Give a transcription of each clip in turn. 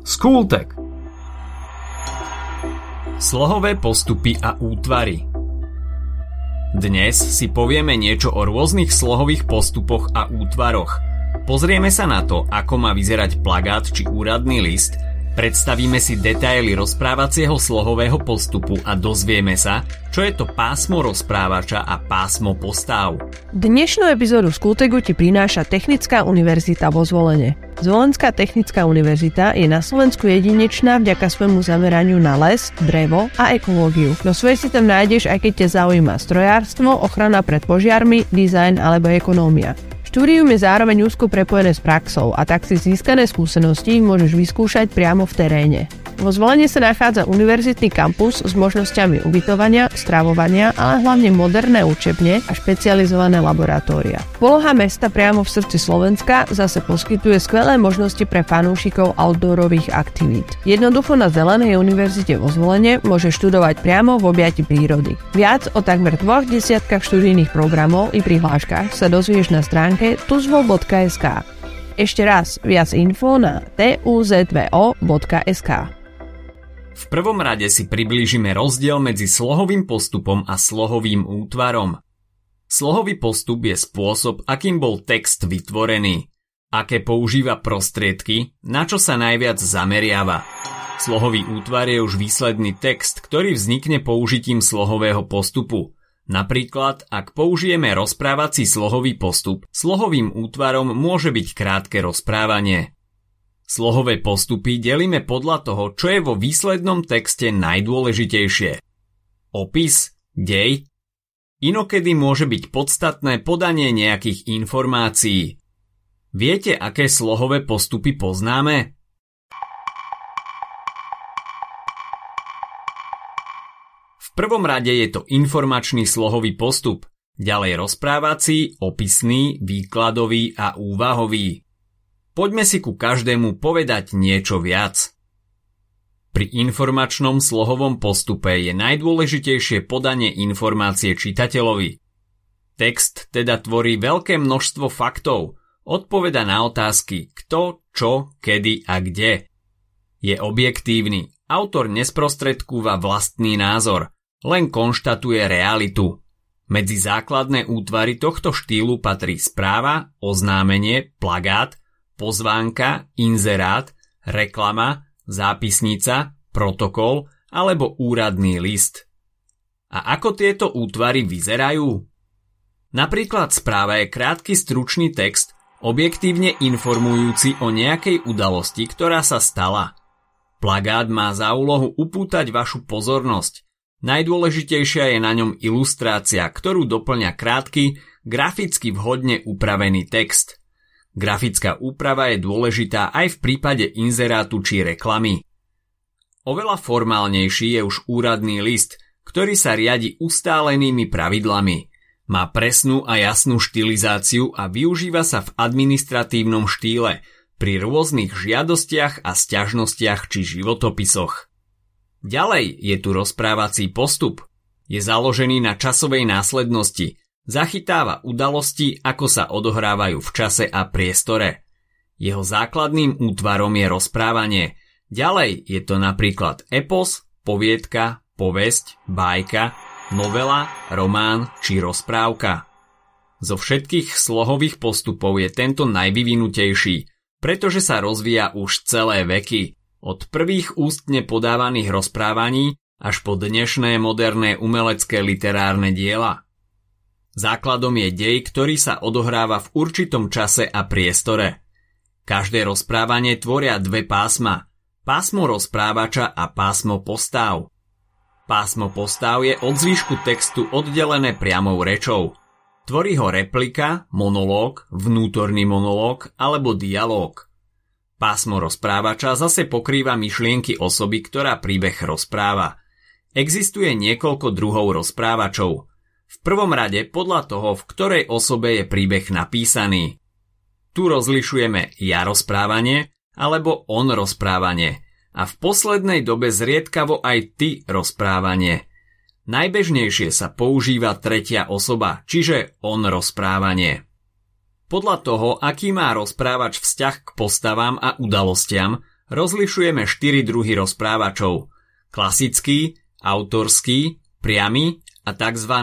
Skultek Slohové postupy a útvary Dnes si povieme niečo o rôznych slohových postupoch a útvaroch. Pozrieme sa na to, ako má vyzerať plagát či úradný list – Predstavíme si detaily rozprávacieho slohového postupu a dozvieme sa, čo je to pásmo rozprávača a pásmo postáv. Dnešnú epizódu Skultegu ti prináša Technická univerzita vo Zvolene. Zvolenská technická univerzita je na Slovensku jedinečná vďaka svojmu zameraniu na les, drevo a ekológiu. No svoje si tam nájdeš, aj keď ťa zaujíma strojárstvo, ochrana pred požiarmi, dizajn alebo ekonómia. Štúdium je zároveň úzko prepojené s praxou a tak si získané skúsenosti môžeš vyskúšať priamo v teréne. Vo zvolenie sa nachádza univerzitný kampus s možnosťami ubytovania, stravovania, ale hlavne moderné učebne a špecializované laboratória. Poloha mesta priamo v srdci Slovenska zase poskytuje skvelé možnosti pre fanúšikov outdoorových aktivít. Jednoducho na Zelenej univerzite vo zvolenie môže študovať priamo v objati prírody. Viac o takmer dvoch desiatkách študijných programov i prihláškach sa dozvieš na stránke tuzvo.sk. Ešte raz, viac info na tuzvo.sk. V prvom rade si priblížime rozdiel medzi slohovým postupom a slohovým útvarom. Slohový postup je spôsob, akým bol text vytvorený, aké používa prostriedky, na čo sa najviac zameriava. Slohový útvar je už výsledný text, ktorý vznikne použitím slohového postupu. Napríklad, ak použijeme rozprávací slohový postup, slohovým útvarom môže byť krátke rozprávanie. Slohové postupy delíme podľa toho, čo je vo výslednom texte najdôležitejšie. Opis, dej, inokedy môže byť podstatné podanie nejakých informácií. Viete, aké slohové postupy poznáme? V prvom rade je to informačný slohový postup, ďalej rozprávací, opisný, výkladový a úvahový. Poďme si ku každému povedať niečo viac. Pri informačnom slohovom postupe je najdôležitejšie podanie informácie čitateľovi. Text teda tvorí veľké množstvo faktov, odpoveda na otázky kto, čo, kedy a kde. Je objektívny, autor nesprostredkúva vlastný názor, len konštatuje realitu. Medzi základné útvary tohto štýlu patrí správa, oznámenie, plagát, pozvánka, inzerát, reklama, zápisnica, protokol alebo úradný list. A ako tieto útvary vyzerajú? Napríklad správa je krátky stručný text, objektívne informujúci o nejakej udalosti, ktorá sa stala. Plagát má za úlohu upútať vašu pozornosť. Najdôležitejšia je na ňom ilustrácia, ktorú doplňa krátky, graficky vhodne upravený text – Grafická úprava je dôležitá aj v prípade inzerátu či reklamy. Oveľa formálnejší je už úradný list, ktorý sa riadi ustálenými pravidlami. Má presnú a jasnú štilizáciu a využíva sa v administratívnom štýle pri rôznych žiadostiach a sťažnostiach či životopisoch. Ďalej je tu rozprávací postup. Je založený na časovej následnosti, Zachytáva udalosti, ako sa odohrávajú v čase a priestore. Jeho základným útvarom je rozprávanie. Ďalej je to napríklad epos, poviedka, povesť, bajka, novela, román či rozprávka. Zo všetkých slohových postupov je tento najvyvinutejší, pretože sa rozvíja už celé veky, od prvých ústne podávaných rozprávaní až po dnešné moderné umelecké literárne diela. Základom je dej, ktorý sa odohráva v určitom čase a priestore. Každé rozprávanie tvoria dve pásma. Pásmo rozprávača a pásmo postáv. Pásmo postáv je od zvýšku textu oddelené priamou rečou. Tvorí ho replika, monológ, vnútorný monológ alebo dialóg. Pásmo rozprávača zase pokrýva myšlienky osoby, ktorá príbeh rozpráva. Existuje niekoľko druhov rozprávačov – v prvom rade podľa toho, v ktorej osobe je príbeh napísaný. Tu rozlišujeme ja rozprávanie alebo on rozprávanie a v poslednej dobe zriedkavo aj ty rozprávanie. Najbežnejšie sa používa tretia osoba, čiže on rozprávanie. Podľa toho, aký má rozprávač vzťah k postavám a udalostiam, rozlišujeme štyri druhy rozprávačov. Klasický, autorský, priamy a tzv.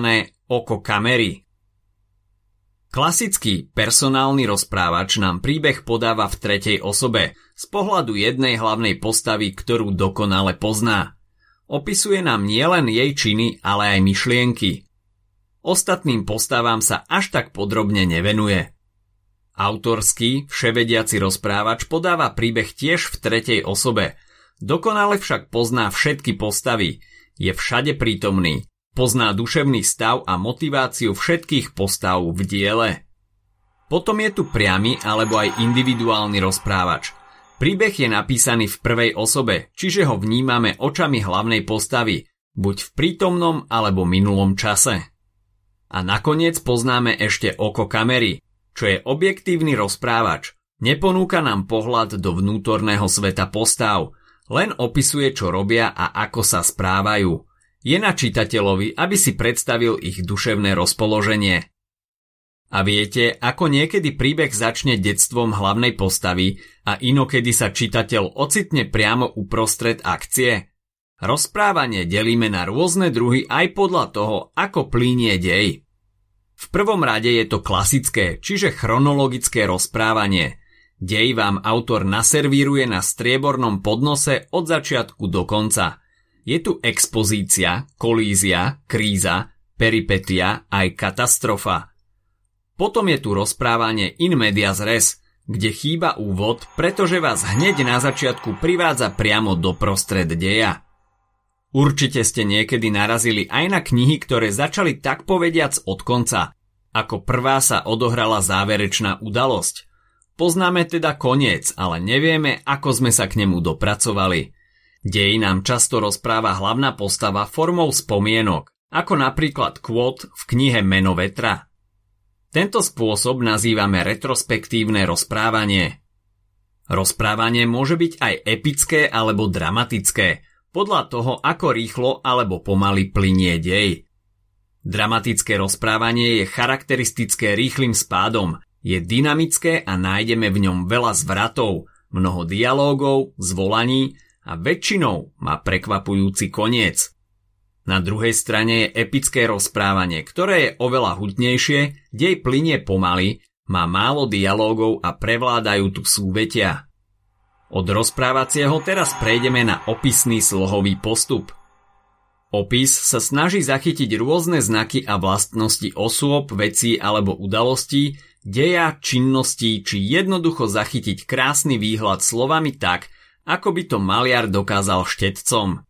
Oko kamery. Klasický personálny rozprávač nám príbeh podáva v tretej osobe z pohľadu jednej hlavnej postavy, ktorú dokonale pozná. Opisuje nám nielen jej činy, ale aj myšlienky. Ostatným postavám sa až tak podrobne nevenuje. Autorský, vševediaci rozprávač podáva príbeh tiež v tretej osobe. Dokonale však pozná všetky postavy. Je všade prítomný, Pozná duševný stav a motiváciu všetkých postav v diele. Potom je tu priamy alebo aj individuálny rozprávač. Príbeh je napísaný v prvej osobe, čiže ho vnímame očami hlavnej postavy, buď v prítomnom alebo minulom čase. A nakoniec poznáme ešte oko kamery, čo je objektívny rozprávač. Neponúka nám pohľad do vnútorného sveta postav, len opisuje, čo robia a ako sa správajú. Je na čitateľovi, aby si predstavil ich duševné rozpoloženie. A viete, ako niekedy príbeh začne detstvom hlavnej postavy a inokedy sa čitateľ ocitne priamo uprostred akcie? Rozprávanie delíme na rôzne druhy aj podľa toho, ako plínie dej. V prvom rade je to klasické, čiže chronologické rozprávanie. Dej vám autor naservíruje na striebornom podnose od začiatku do konca – je tu expozícia, kolízia, kríza, peripetia aj katastrofa. Potom je tu rozprávanie in medias res, kde chýba úvod, pretože vás hneď na začiatku privádza priamo do prostred deja. Určite ste niekedy narazili aj na knihy, ktoré začali tak povediac od konca. Ako prvá sa odohrala záverečná udalosť. Poznáme teda koniec, ale nevieme, ako sme sa k nemu dopracovali. Dej nám často rozpráva hlavná postava formou spomienok, ako napríklad kvót v knihe Meno vetra. Tento spôsob nazývame retrospektívne rozprávanie. Rozprávanie môže byť aj epické alebo dramatické, podľa toho, ako rýchlo alebo pomaly plinie dej. Dramatické rozprávanie je charakteristické rýchlým spádom, je dynamické a nájdeme v ňom veľa zvratov, mnoho dialógov, zvolaní a väčšinou má prekvapujúci koniec. Na druhej strane je epické rozprávanie, ktoré je oveľa hutnejšie, dej plinie pomaly, má málo dialógov a prevládajú tu súvetia. Od rozprávacieho teraz prejdeme na opisný slohový postup. Opis sa snaží zachytiť rôzne znaky a vlastnosti osôb, vecí alebo udalostí, deja, činností či jednoducho zachytiť krásny výhľad slovami tak, ako by to maliar dokázal štetcom.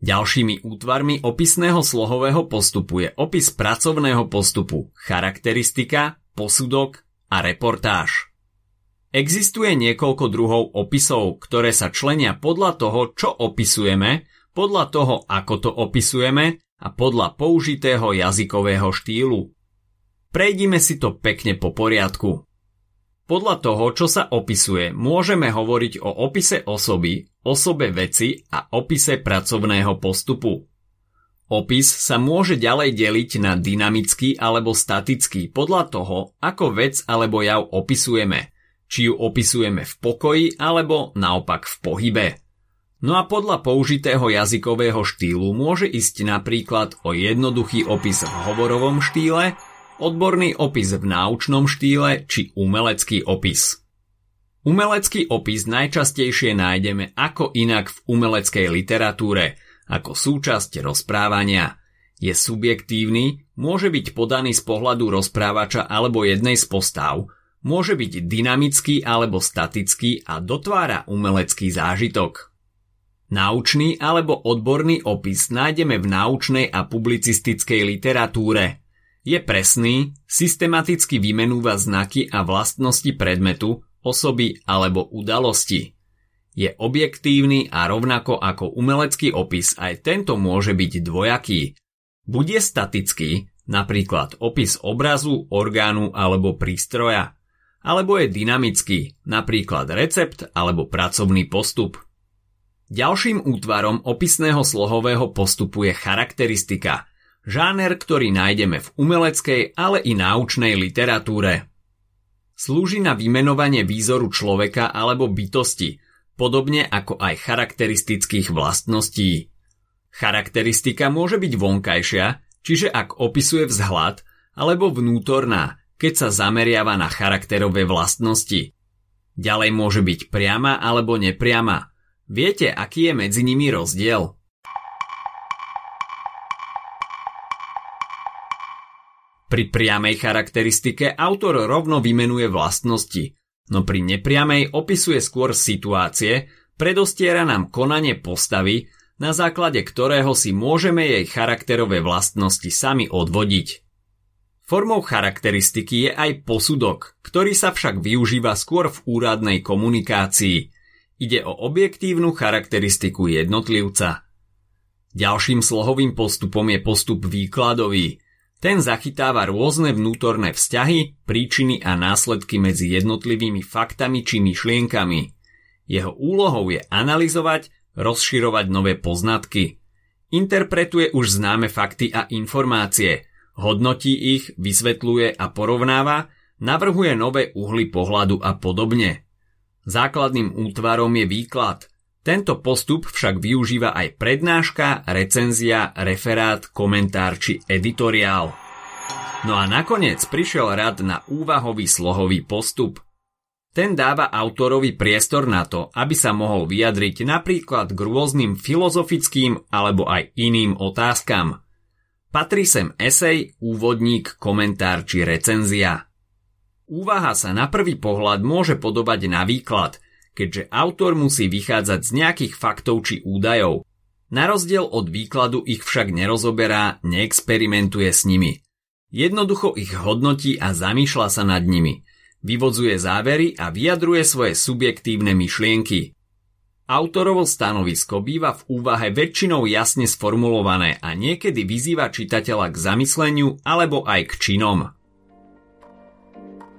Ďalšími útvarmi opisného slohového postupu je opis pracovného postupu, charakteristika, posudok a reportáž. Existuje niekoľko druhov opisov, ktoré sa členia podľa toho, čo opisujeme, podľa toho, ako to opisujeme a podľa použitého jazykového štýlu. Prejdime si to pekne po poriadku. Podľa toho, čo sa opisuje, môžeme hovoriť o opise osoby, osobe veci a opise pracovného postupu. Opis sa môže ďalej deliť na dynamický alebo statický podľa toho, ako vec alebo jav opisujeme, či ju opisujeme v pokoji alebo naopak v pohybe. No a podľa použitého jazykového štýlu môže ísť napríklad o jednoduchý opis v hovorovom štýle, odborný opis v náučnom štýle či umelecký opis. Umelecký opis najčastejšie nájdeme ako inak v umeleckej literatúre, ako súčasť rozprávania. Je subjektívny, môže byť podaný z pohľadu rozprávača alebo jednej z postav, môže byť dynamický alebo statický a dotvára umelecký zážitok. Naučný alebo odborný opis nájdeme v náučnej a publicistickej literatúre – je presný, systematicky vymenúva znaky a vlastnosti predmetu, osoby alebo udalosti. Je objektívny a rovnako ako umelecký opis aj tento môže byť dvojaký. Bude statický, napríklad opis obrazu, orgánu alebo prístroja, alebo je dynamický, napríklad recept alebo pracovný postup. Ďalším útvarom opisného slohového postupu je charakteristika – žáner, ktorý nájdeme v umeleckej, ale i náučnej literatúre. Slúži na vymenovanie výzoru človeka alebo bytosti, podobne ako aj charakteristických vlastností. Charakteristika môže byť vonkajšia, čiže ak opisuje vzhľad, alebo vnútorná, keď sa zameriava na charakterové vlastnosti. Ďalej môže byť priama alebo nepriama. Viete, aký je medzi nimi rozdiel? Pri priamej charakteristike autor rovno vymenuje vlastnosti, no pri nepriamej opisuje skôr situácie, predostiera nám konanie postavy, na základe ktorého si môžeme jej charakterové vlastnosti sami odvodiť. Formou charakteristiky je aj posudok, ktorý sa však využíva skôr v úradnej komunikácii. Ide o objektívnu charakteristiku jednotlivca. Ďalším slohovým postupom je postup výkladový. Ten zachytáva rôzne vnútorné vzťahy, príčiny a následky medzi jednotlivými faktami či myšlienkami. Jeho úlohou je analyzovať, rozširovať nové poznatky. Interpretuje už známe fakty a informácie, hodnotí ich, vysvetľuje a porovnáva, navrhuje nové uhly pohľadu a podobne. Základným útvarom je výklad. Tento postup však využíva aj prednáška, recenzia, referát, komentár či editoriál. No a nakoniec prišiel rad na úvahový slohový postup – ten dáva autorovi priestor na to, aby sa mohol vyjadriť napríklad k rôznym filozofickým alebo aj iným otázkam. Patrí sem esej, úvodník, komentár či recenzia. Úvaha sa na prvý pohľad môže podobať na výklad, keďže autor musí vychádzať z nejakých faktov či údajov. Na rozdiel od výkladu ich však nerozoberá, neexperimentuje s nimi. Jednoducho ich hodnotí a zamýšľa sa nad nimi – vyvodzuje závery a vyjadruje svoje subjektívne myšlienky. Autorovo stanovisko býva v úvahe väčšinou jasne sformulované a niekedy vyzýva čitateľa k zamysleniu alebo aj k činom.